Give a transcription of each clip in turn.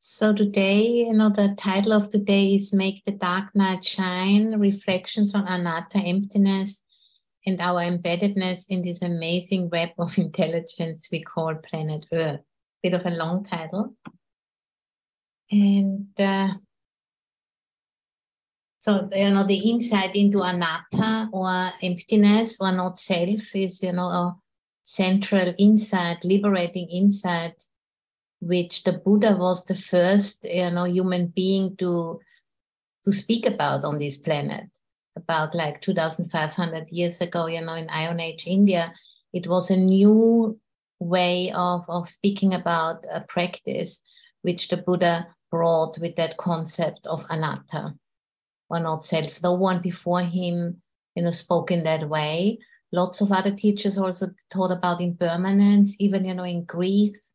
So today, you know, the title of today is Make the Dark Night Shine, Reflections on Anatta Emptiness and our embeddedness in this amazing web of intelligence we call planet Earth. Bit of a long title. And uh, so, you know, the insight into anatta or emptiness or not self is, you know, a central insight, liberating insight which the Buddha was the first, you know, human being to to speak about on this planet. About like 2,500 years ago, you know, in Iron Age India, it was a new way of, of speaking about a practice which the Buddha brought with that concept of anatta or not self. No one before him, you know, spoke in that way. Lots of other teachers also taught about impermanence, even, you know, in Greece,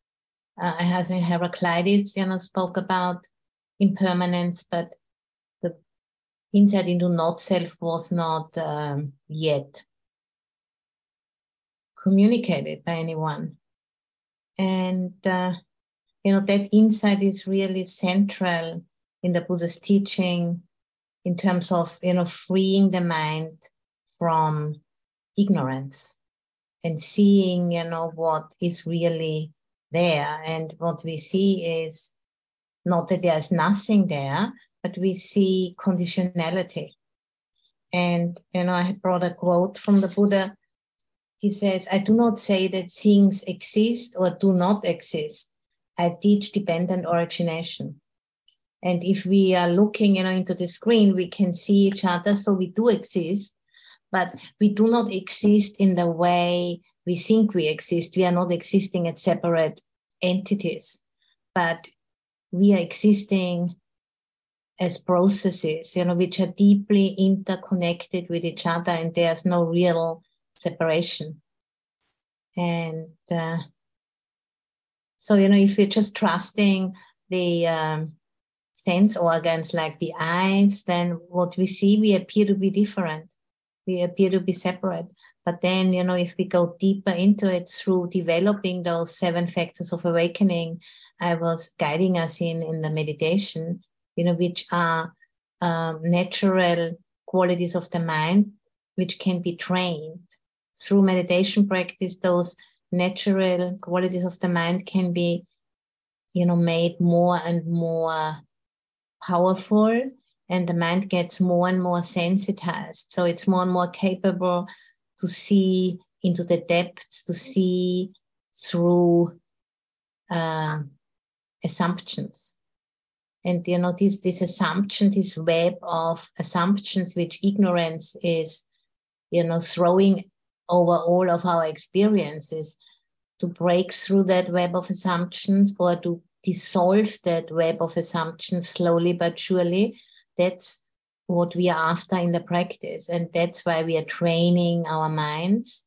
uh, as in Heraclitus, you know, spoke about impermanence, but the insight into not self was not um, yet communicated by anyone. And, uh, you know, that insight is really central in the Buddha's teaching in terms of, you know, freeing the mind from ignorance and seeing, you know, what is really there. And what we see is not that there's nothing there, but we see conditionality. And, you know, I brought a quote from the Buddha. He says, I do not say that things exist or do not exist. I teach dependent origination. And if we are looking, you know, into the screen, we can see each other. So we do exist, but we do not exist in the way we think we exist. We are not existing as separate entities, but we are existing as processes, you know, which are deeply interconnected with each other, and there's no real separation. And uh, so, you know, if we're just trusting the um, sense organs like the eyes, then what we see, we appear to be different. We appear to be separate. But then, you know, if we go deeper into it through developing those seven factors of awakening, I was guiding us in in the meditation, you know, which are um, natural qualities of the mind, which can be trained through meditation practice. Those natural qualities of the mind can be, you know, made more and more powerful, and the mind gets more and more sensitized. So it's more and more capable to see into the depths, to see through uh, assumptions. And you know, this, this assumption, this web of assumptions which ignorance is, you know, throwing over all of our experiences, to break through that web of assumptions or to dissolve that web of assumptions slowly but surely, that's what we are after in the practice. And that's why we are training our minds.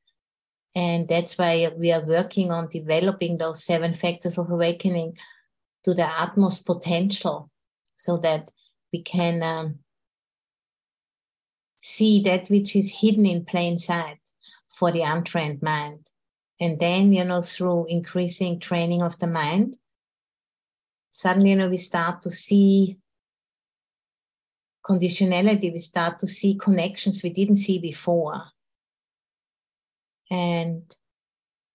And that's why we are working on developing those seven factors of awakening to the utmost potential so that we can um, see that which is hidden in plain sight for the untrained mind. And then, you know, through increasing training of the mind, suddenly, you know, we start to see conditionality, we start to see connections we didn't see before. And,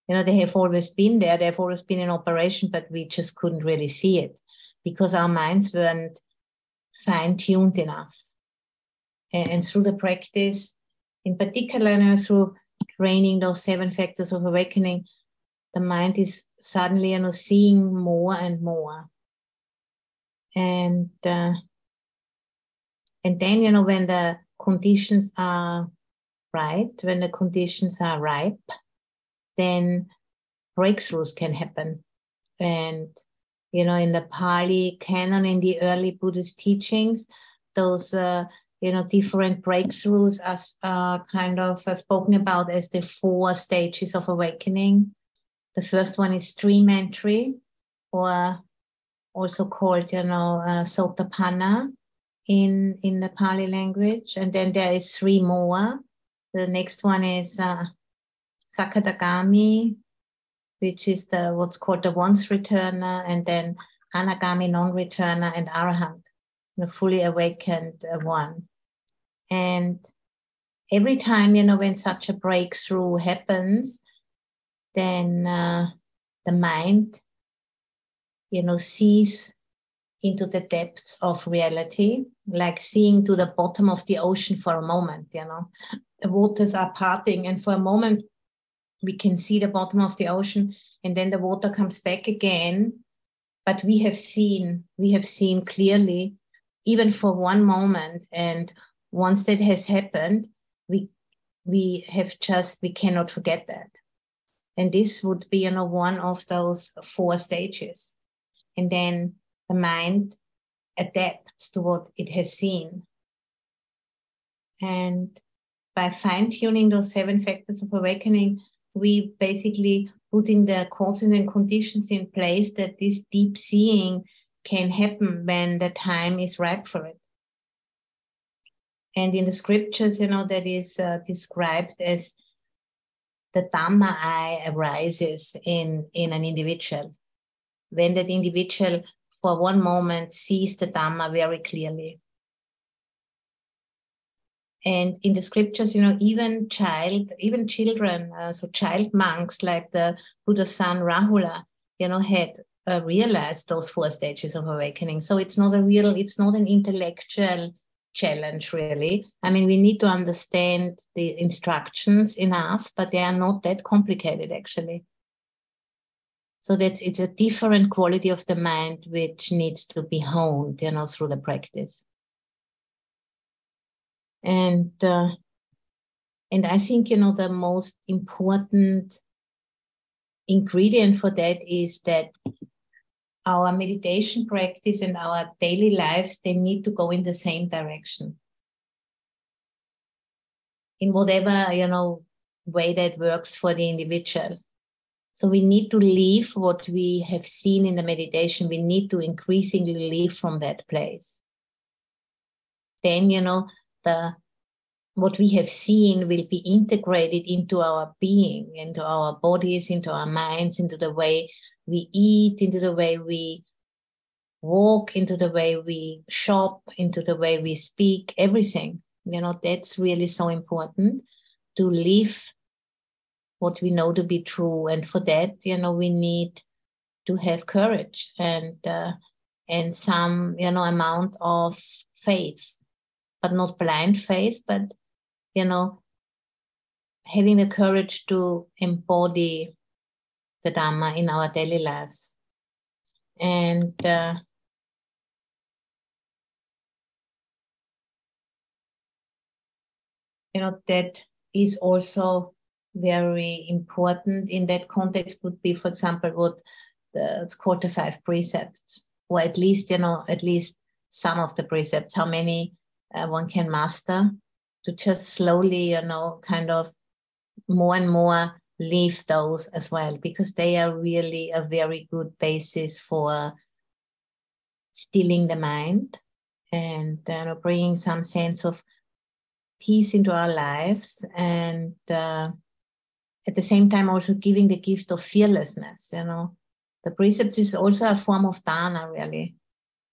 you know, they have always been there, they've always been in operation, but we just couldn't really see it because our minds weren't fine tuned enough. And, and, through the practice, in particular, you know, through training those seven factors of awakening, the mind is suddenly, you know, seeing more and more. And uh, and then, you know, when the conditions are right, when the conditions are ripe, then breakthroughs can happen. And, you know, in the Pali canon, in the early Buddhist teachings, those, uh, you know, different breakthroughs are uh, kind of uh, spoken about as the four stages of awakening. The first one is stream entry, or also called, you know, uh, Sotapanna in in the Pali language, and then there is three more. The next one is uh, Sakadagami, which is the what's called the once returner, and then Anagami, non-returner, and Arahant, the fully awakened uh, one. And every time, you know, when such a breakthrough happens, then uh, the mind, you know, sees into the depths of reality, like seeing to the bottom of the ocean for a moment, you know. The waters are parting, and for a moment, we can see the bottom of the ocean, and then the water comes back again. But we have seen, we have seen clearly, even for one moment. And once that has happened, we we have just we cannot forget that. And this would be, you know, one of those four stages. And then the mind adapts to what it has seen. And by fine tuning those seven factors of awakening, we basically putting the causes and conditions in place that this deep seeing can happen when the time is ripe for it. And in the scriptures, you know, that is uh, described as the Dhamma eye arises in, in an individual. When that individual for one moment sees the Dhamma very clearly. And in the scriptures, you know, even child, even children, uh, so child monks like the Buddha's son Rahula, you know, had uh, realized those four stages of awakening. So it's not a real, it's not an intellectual challenge, really. I mean, we need to understand the instructions enough, but they are not that complicated, actually. So that it's a different quality of the mind which needs to be honed, you know, through the practice. And uh, and I think you know the most important ingredient for that is that our meditation practice and our daily lives they need to go in the same direction in whatever you know way that works for the individual so we need to leave what we have seen in the meditation. We need to increasingly leave from that place. Then, you know, the what we have seen will be integrated into our being, into our bodies, into our minds, into the way we eat, into the way we walk, into the way we shop, into the way we speak, everything. You know, that's really so important to live what we know to be true. And for that, you know, we need to have courage and uh, and some you know amount of faith, but not blind faith, but you know having the courage to embody the Dharma in our daily lives. And uh, you know that is also very important in that context would be, for example, what the, quarter five precepts, or at least, you know, at least some of the precepts, how many uh, one can master to just slowly, you know, kind of more and more leave those as well, because they are really a very good basis for stilling the mind and you know, bringing some sense of peace into our lives. And uh, at the same time also giving the gift of fearlessness you know. The precept is also a form of dana really.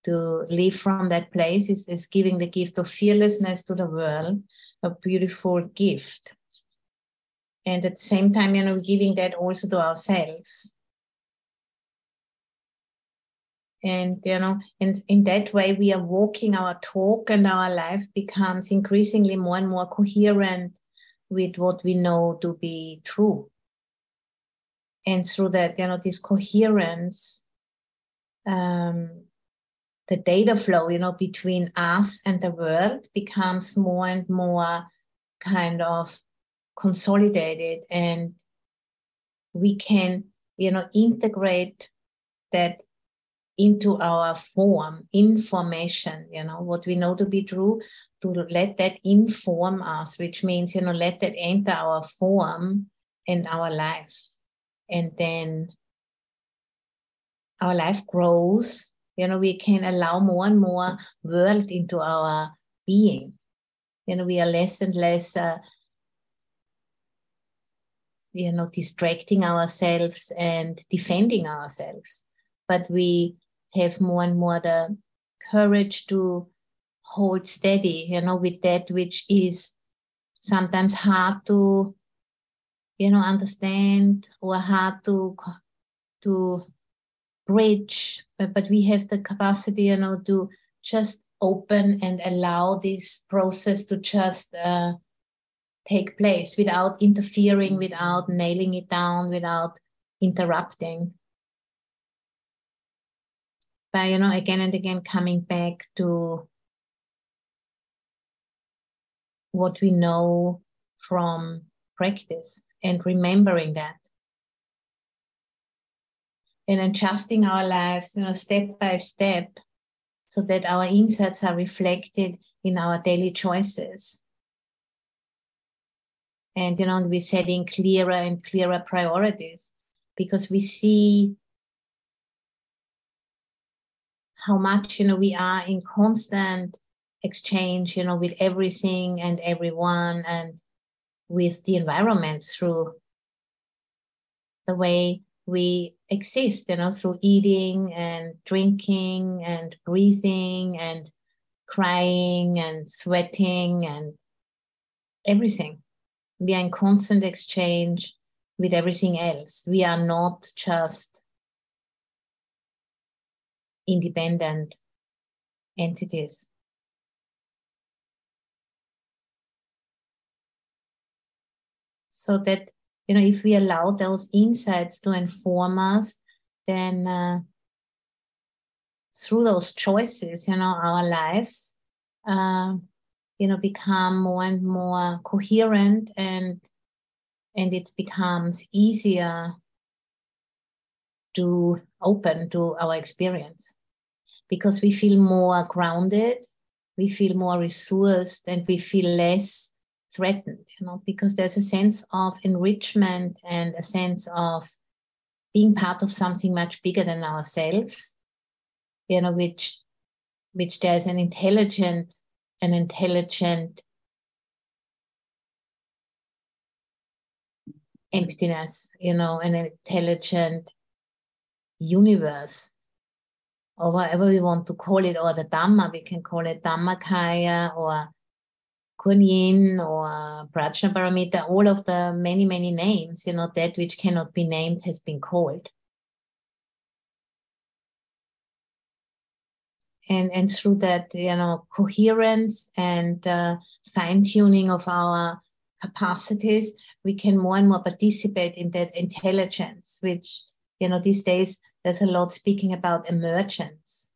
To live from that place is, is giving the gift of fearlessness to the world a beautiful gift. And at the same time you know giving that also to ourselves. And you know and in that way we are walking our talk and our life becomes increasingly more and more coherent with what we know to be true. And through that, you know, this coherence, um, the data flow, you know, between us and the world becomes more and more kind of consolidated and we can, you know, integrate that into our form, information, you know, what we know to be true, to let that inform us, which means, you know, let that enter our form and our life. And then our life grows, you know, we can allow more and more world into our being. You know, we are less and less, uh, you know, distracting ourselves and defending ourselves. But we have more and more the courage to hold steady, you know, with that which is sometimes hard to, you know, understand or hard to to bridge, but, but we have the capacity, you know, to just open and allow this process to just uh, take place without interfering, without nailing it down, without interrupting. By, you know, again and again coming back to what we know from practice and remembering that. And adjusting our lives you know step by step so that our insights are reflected in our daily choices. And you know we're setting clearer and clearer priorities because we see how much you know we are in constant exchange you know with everything and everyone and with the environment through the way we exist you know through eating and drinking and breathing and crying and sweating and everything. We are in constant exchange with everything else. We are not just independent entities. So that you know if we allow those insights to inform us then uh, through those choices you know our lives uh, you know become more and more coherent and and it becomes easier to open to our experience because we feel more grounded we feel more resourced and we feel less threatened, you know, because there's a sense of enrichment and a sense of being part of something much bigger than ourselves, you know, which which there's an intelligent, an intelligent emptiness, you know, an intelligent universe, or whatever we want to call it, or the Dhamma, we can call it Dhammakaya or Kuan or Prajnaparamita, all of the many, many names, you know, that which cannot be named has been called. And, and through that, you know, coherence and uh, fine tuning of our capacities, we can more and more participate in that intelligence, which, you know, these days there's a lot speaking about emergence,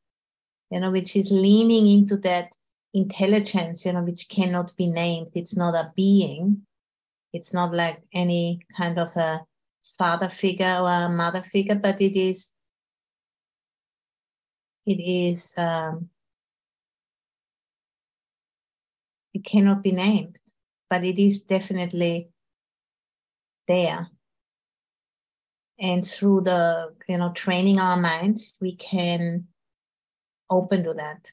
you know, which is leaning into that intelligence, you know, which cannot be named. It's not a being. It's not like any kind of a father figure or a mother figure, but it is. It is. Um, it cannot be named, but it is definitely there. And through the, you know, training our minds, we can open to that.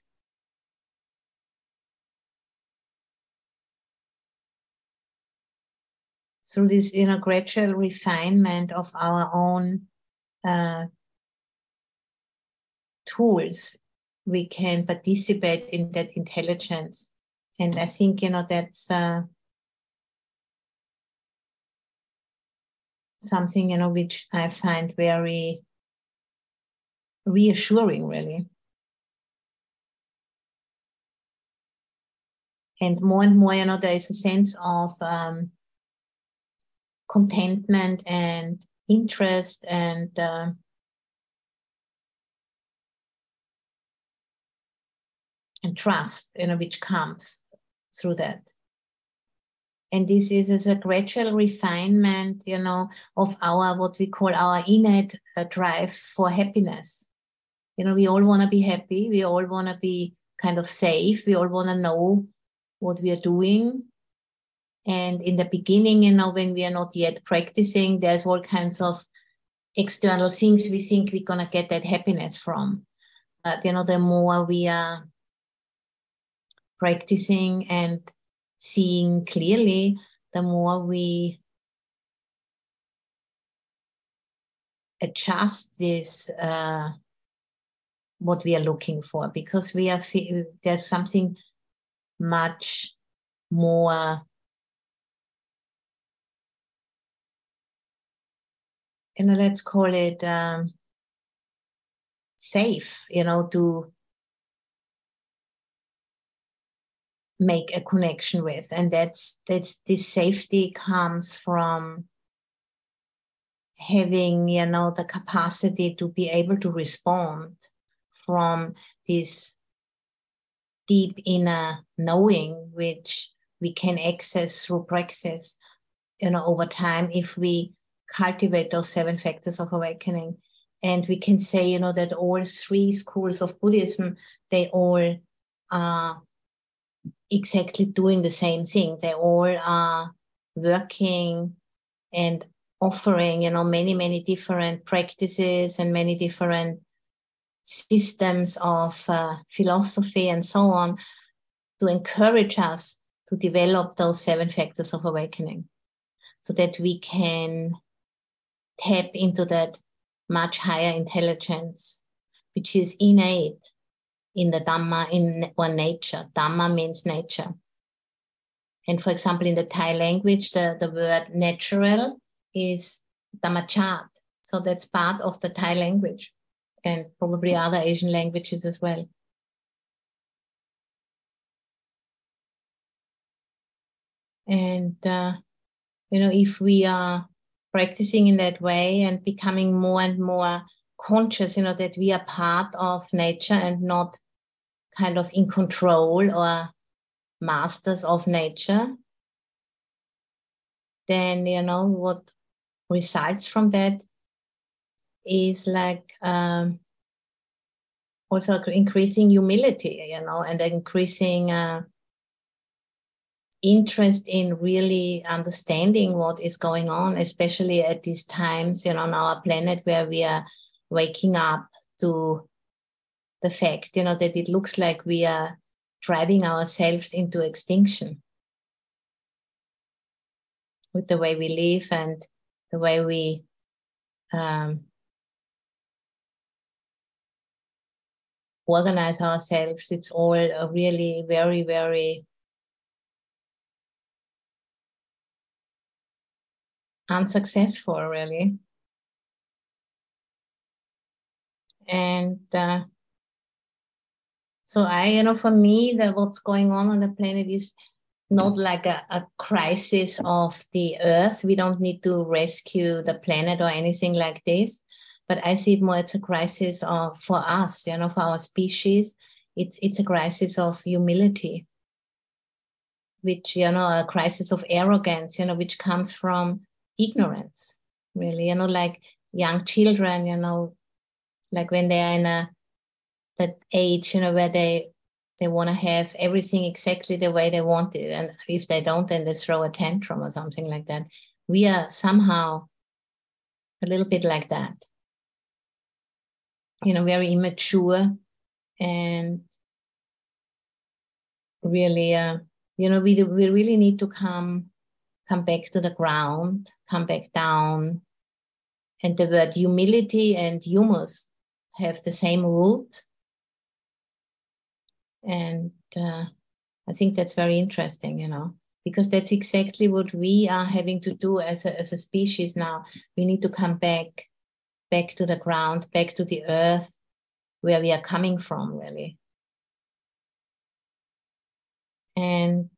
through this you know gradual refinement of our own uh, tools we can participate in that intelligence and i think you know that's uh, something you know which i find very reassuring really. And more and more you know there is a sense of um, contentment and interest and uh, and trust you know which comes through that and this is, is a gradual refinement you know of our what we call our innate uh, drive for happiness. You know we all want to be happy. We all want to be kind of safe. We all want to know what we are doing. And in the beginning, you know, when we are not yet practicing, there's all kinds of external things we think we're going to get that happiness from. But, you know, the more we are practicing and seeing clearly, the more we adjust this uh, what we are looking for because we are there's something much more you know let's call it um, safe you know to make a connection with. And that's that's this safety comes from having you know the capacity to be able to respond from this deep inner knowing which we can access through practice you know over time if we cultivate those seven factors of awakening. And we can say you know that all three schools of buddhism they all are exactly doing the same thing. They all are working and offering, you know, many, many different practices and many different systems of uh, philosophy and so on to encourage us to develop those seven factors of awakening so that we can tap into that much higher intelligence, which is innate in the Dhamma in or nature. Dhamma means nature. And for example, in the Thai language, the, the word natural is Dhammachat. So that's part of the Thai language and probably other Asian languages as well. And, uh, you know, if we are practicing in that way and becoming more and more conscious, you know, that we are part of nature and not kind of in control or masters of nature, then, you know, what results from that is like um, also increasing humility, you know, and increasing uh, interest in really understanding what is going on, especially at these times, you know, on our planet where we are waking up to the fact, you know, that it looks like we are driving ourselves into extinction with the way we live and the way we um, organize ourselves. It's all a really very, very unsuccessful, really. And uh, so I, you know, for me, that what's going on on the planet is not like a, a crisis of the earth. We don't need to rescue the planet or anything like this. But I see it more as a crisis of for us, you know, for our species. It's it's a crisis of humility, which you know, a crisis of arrogance, you know, which comes from ignorance, really. You know, like young children, you know, like when they are in a that age, you know, where they they want to have everything exactly the way they want it, and if they don't, then they throw a tantrum or something like that. We are somehow a little bit like that, you know, very immature and really, uh, you know, we do, we really need to come come back to the ground, come back down, and the word humility and humus have the same root and uh, I think that's very interesting, you know, because that's exactly what we are having to do as a, as a species now. We need to come back, back to the ground, back to the earth, where we are coming from, really. And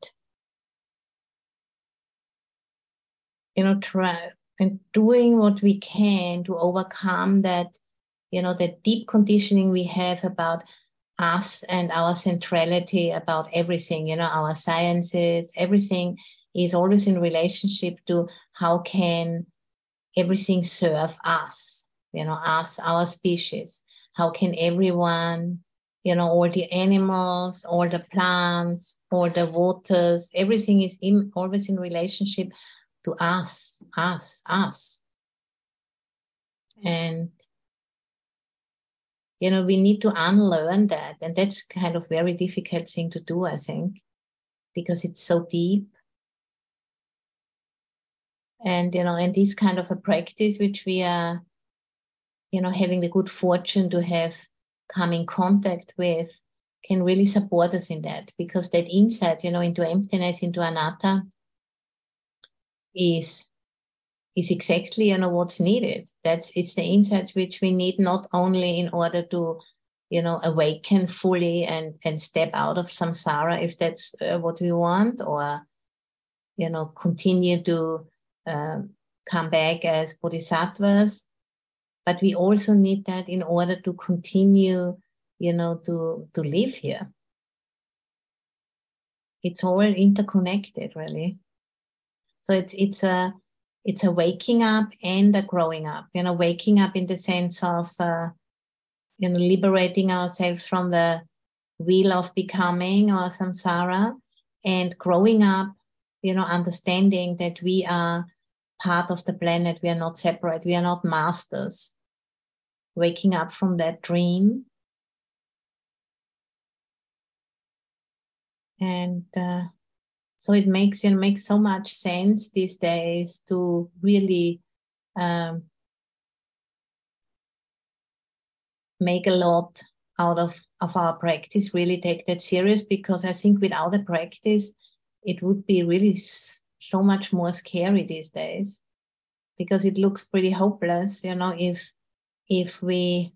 you know, try and doing what we can to overcome that, you know, the deep conditioning we have about us and our centrality about everything you know our sciences everything is always in relationship to how can everything serve us you know us our species. How can everyone you know all the animals all the plants all the waters everything is in, always in relationship to us us us. And you know we need to unlearn that. And that's kind of very difficult thing to do i think because it's so deep. And you know and this kind of a practice which we are you know having the good fortune to have come in contact with can really support us in that because that insight, you know, into emptiness, into anatta is is exactly you know what's needed. That's it's the insight which we need not only in order to you know awaken fully and and step out of samsara if that's uh, what we want or you know continue to um, come back as bodhisattvas. But we also need that in order to continue you know to to live here. It's all interconnected really. So it's it's a it's a waking up and a growing up you know waking up in the sense of uh, you know liberating ourselves from the wheel of becoming or samsara and growing up you know understanding that we are part of the planet. We are not separate. We are not masters. Waking up from that dream. And uh, so it makes it makes so much sense these days to really um, make a lot out of of our practice really take that serious because i think without a practice it would be really so much more scary these days. Because it looks pretty hopeless you know if if we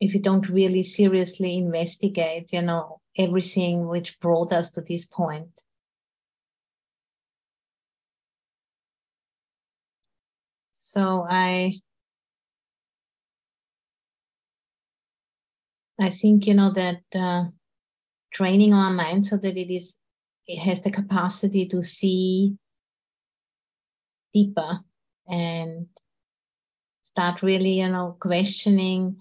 if we don't really seriously investigate you know everything which brought us to this point. So i i think you know that uh, training our mind so that it is it has the capacity to see deeper and start really you know questioning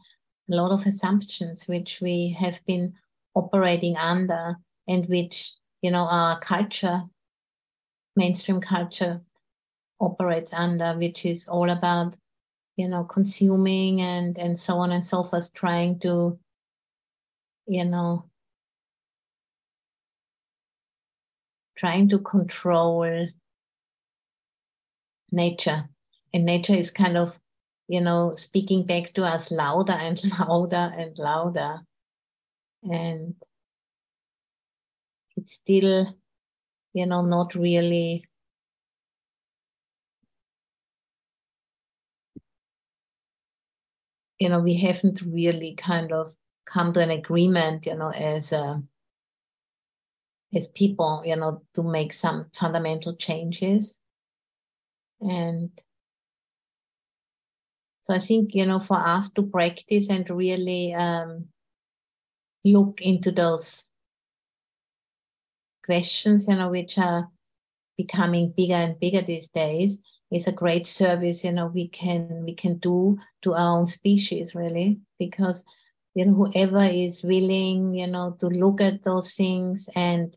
a lot of assumptions which we have been operating under and which you know our culture mainstream culture operates under which is all about you know consuming and and so on and so forth trying to you know trying to control nature. And nature is kind of, you know, speaking back to us louder and louder and louder. And it's still, you know, not really you know, we haven't really kind of come to an agreement, you know, as a as people, you know, to make some fundamental changes. And so I think, you know, for us to practice and really um, look into those questions, you know, which are becoming bigger and bigger these days, is a great service, you know, we can we can do to our own species, really, because you know, whoever is willing, you know, to look at those things and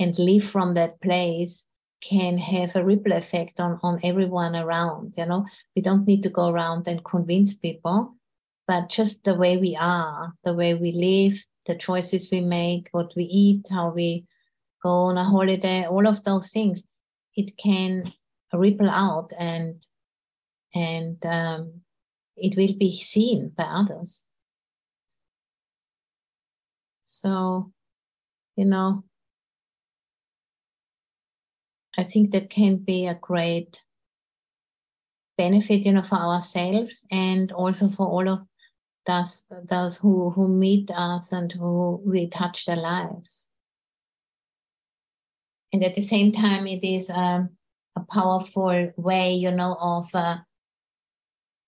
and live from that place can have a ripple effect on, on everyone around. You know, we don't need to go around and convince people, but just the way we are, the way we live, the choices we make, what we eat, how we go on a holiday, all of those things, it can ripple out and and um, it will be seen by others. So, you know, I think that can be a great benefit, you know, for ourselves and also for all of those who, who meet us and who we touch their lives. And at the same time, it is um, a powerful way, you know, of uh,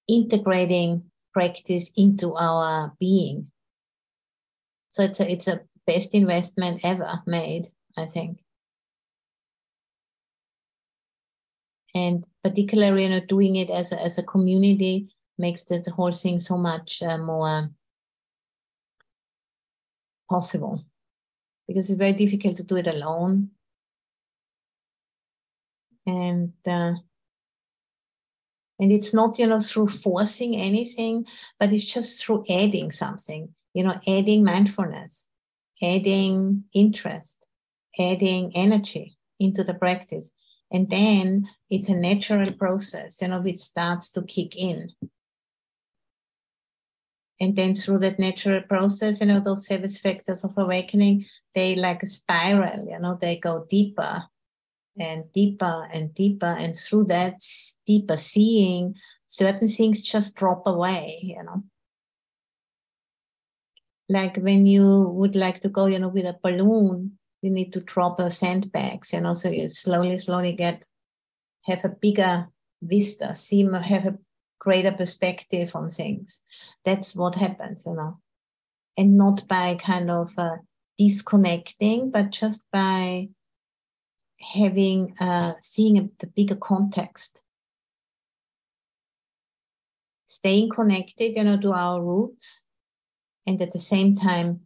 integrating practice into our being. So it's a, it's a best investment ever made, I think. and particularly you know doing it as a, as a community makes the whole thing so much uh, more possible. Because it's very difficult to do it alone. And uh, and it's not you know through forcing anything but it's just through adding something. You know adding mindfulness adding interest adding energy into the practice. And then it's a natural process, you know, which starts to kick in. And then through that natural process, you know, those seven factors of awakening, they like spiral, you know, they go deeper and deeper and deeper. And through that deeper seeing, certain things just drop away, you know. Like when you would like to go, you know, with a balloon, you need to drop a sandbags, you know, so you slowly, slowly get have a bigger vista, see more, have a greater perspective on things. That's what happens, you know, and not by kind of uh, disconnecting, but just by having uh, seeing the bigger context. Staying connected you know to our roots and at the same time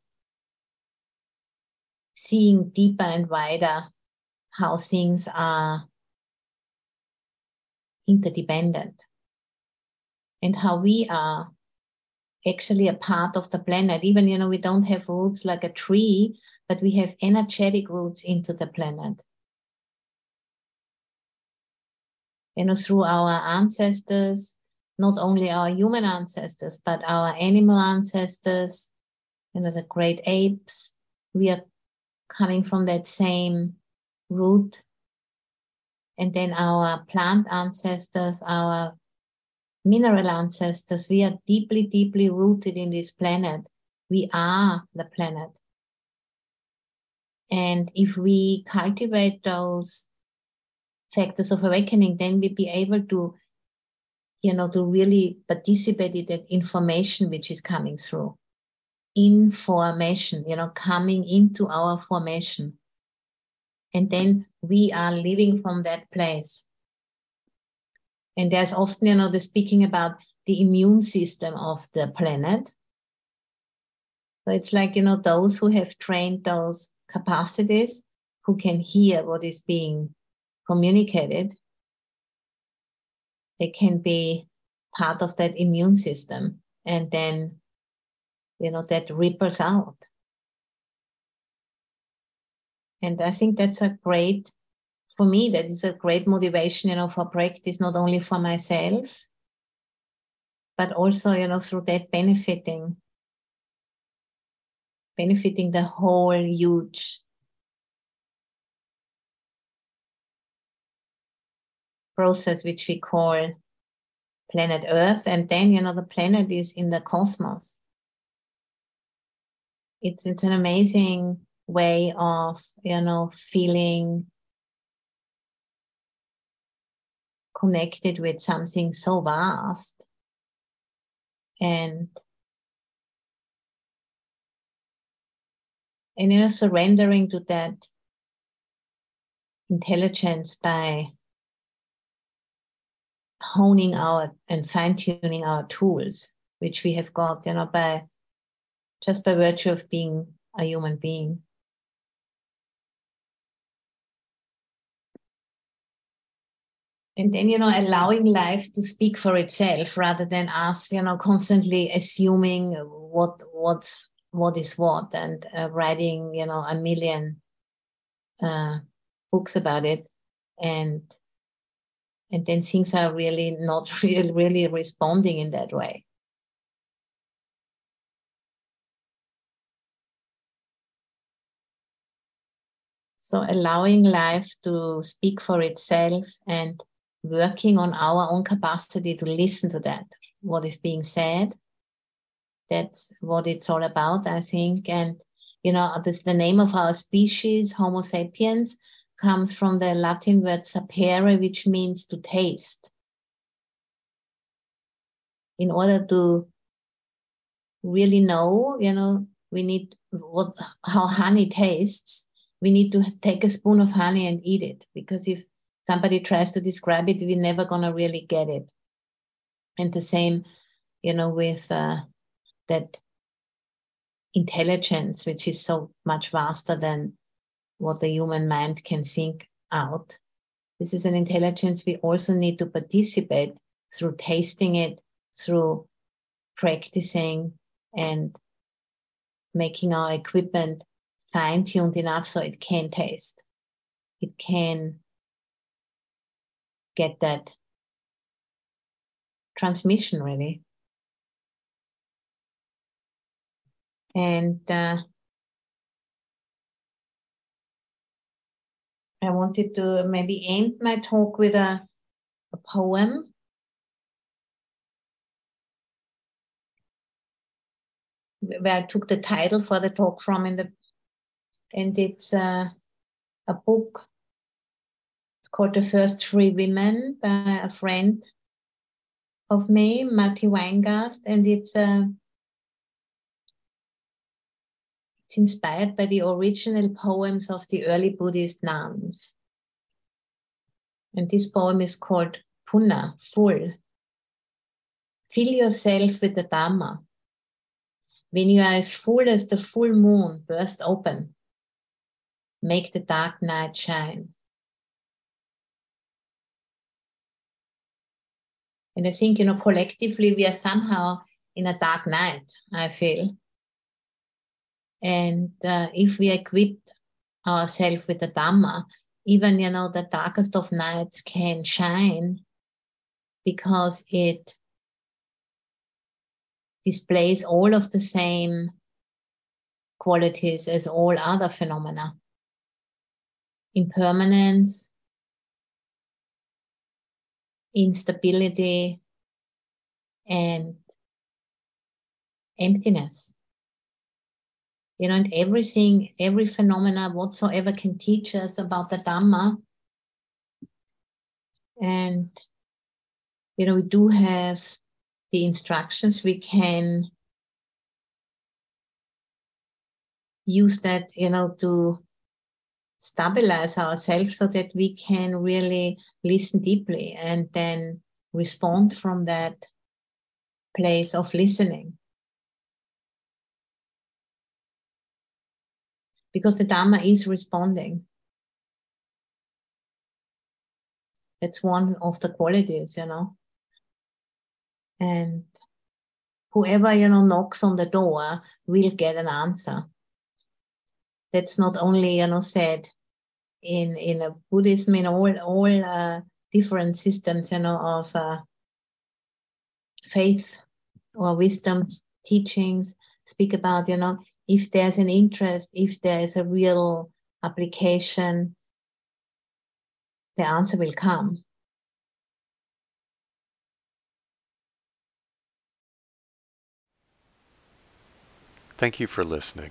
seeing deeper and wider how things are interdependent and how we are actually a part of the planet. Even you know we don't have roots like a tree but we have energetic roots into the planet. You know through our ancestors not only our human ancestors but our animal ancestors you know the great apes we are coming from that same root. And then our plant ancestors our mineral ancestors we are deeply deeply rooted in this planet we are the planet and if we cultivate those factors of awakening, then we'll be able to, you know, to really participate in that information which is coming through. Information, you know, coming into our formation. And then we are living from that place. And there's often, you know, the speaking about the immune system of the planet. So it's like, you know, those who have trained those capacities who can hear what is being communicated, they can be part of that immune system. And then, you know, that ripples out. And I think that's a great, for me, that is a great motivation, you know, for practice, not only for myself, but also, you know, through that benefiting, benefiting the whole huge process which we call planet Earth. And then, you know, the planet is in the cosmos. It's, it's an amazing way of, you know, feeling connected with something so vast and and you know surrendering to that intelligence by honing our and fine tuning our tools, which we have got, you know, by just by virtue of being a human being. And then, you know, allowing life to speak for itself rather than us, you know, constantly assuming what what's what is what and uh, writing, you know, a million uh, books about it and and then things are really not really, really responding in that way. So allowing life to speak for itself and working on our own capacity to listen to that, what is being said. That's what it's all about, I think. And, you know, this the name of our species, Homo sapiens, comes from the Latin word sapere, which means to taste. In order to really know, you know, we need what how honey tastes. We need to take a spoon of honey and eat it because if somebody tries to describe it, we're never gonna really get it. And the same, you know, with uh, that intelligence, which is so much vaster than what the human mind can think out. This is an intelligence we also need to participate through tasting it, through practicing and making our equipment fine tuned enough so it can taste. It can get that transmission really. And uh, I wanted to maybe end my talk with a, a poem. Where I took the title for the talk from in the, and it's uh, a book. Called The First Free Women by a friend of me, Matty Weingast, and it's a uh, It's inspired by the original poems of the early Buddhist nuns. And this poem is called Punna, full. Fill yourself with the Dharma. When you are as full as the full moon burst open, make the dark night shine. And I think, you know, collectively we are somehow in a dark night, I feel. And uh, if we equip ourselves with the Dhamma, even you know the darkest of nights can shine because it displays all of the same qualities as all other phenomena impermanence instability and emptiness you know, and everything, every phenomena whatsoever can teach us about the Dhamma. And, you know, we do have the instructions. We can use that, you know, to stabilize ourselves so that we can really listen deeply and then respond from that place of listening. because the Dharma is responding. That's one of the qualities, you know. And whoever, you know, knocks on the door will get an answer. That's not only, you know, said in in a Buddhism, in all all uh, different systems, you know, of uh, faith or wisdom teachings speak about, you know, if there's an interest, if there is a real application, the answer will come. Thank you for listening.